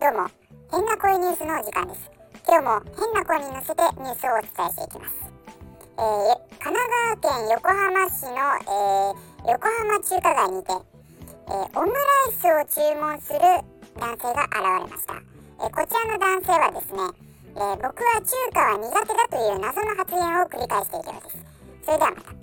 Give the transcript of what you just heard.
どうも変な声ニュースのお時間です。今日も変な声に乗せてニュースをお伝えしていきます、えー、神奈川県横浜市の、えー、横浜中華街にて、えー、オムライスを注文する男性が現れました、えこちらの男性はですね、え僕は中華は苦手だという謎の発言を繰り返しているようです。それではまた。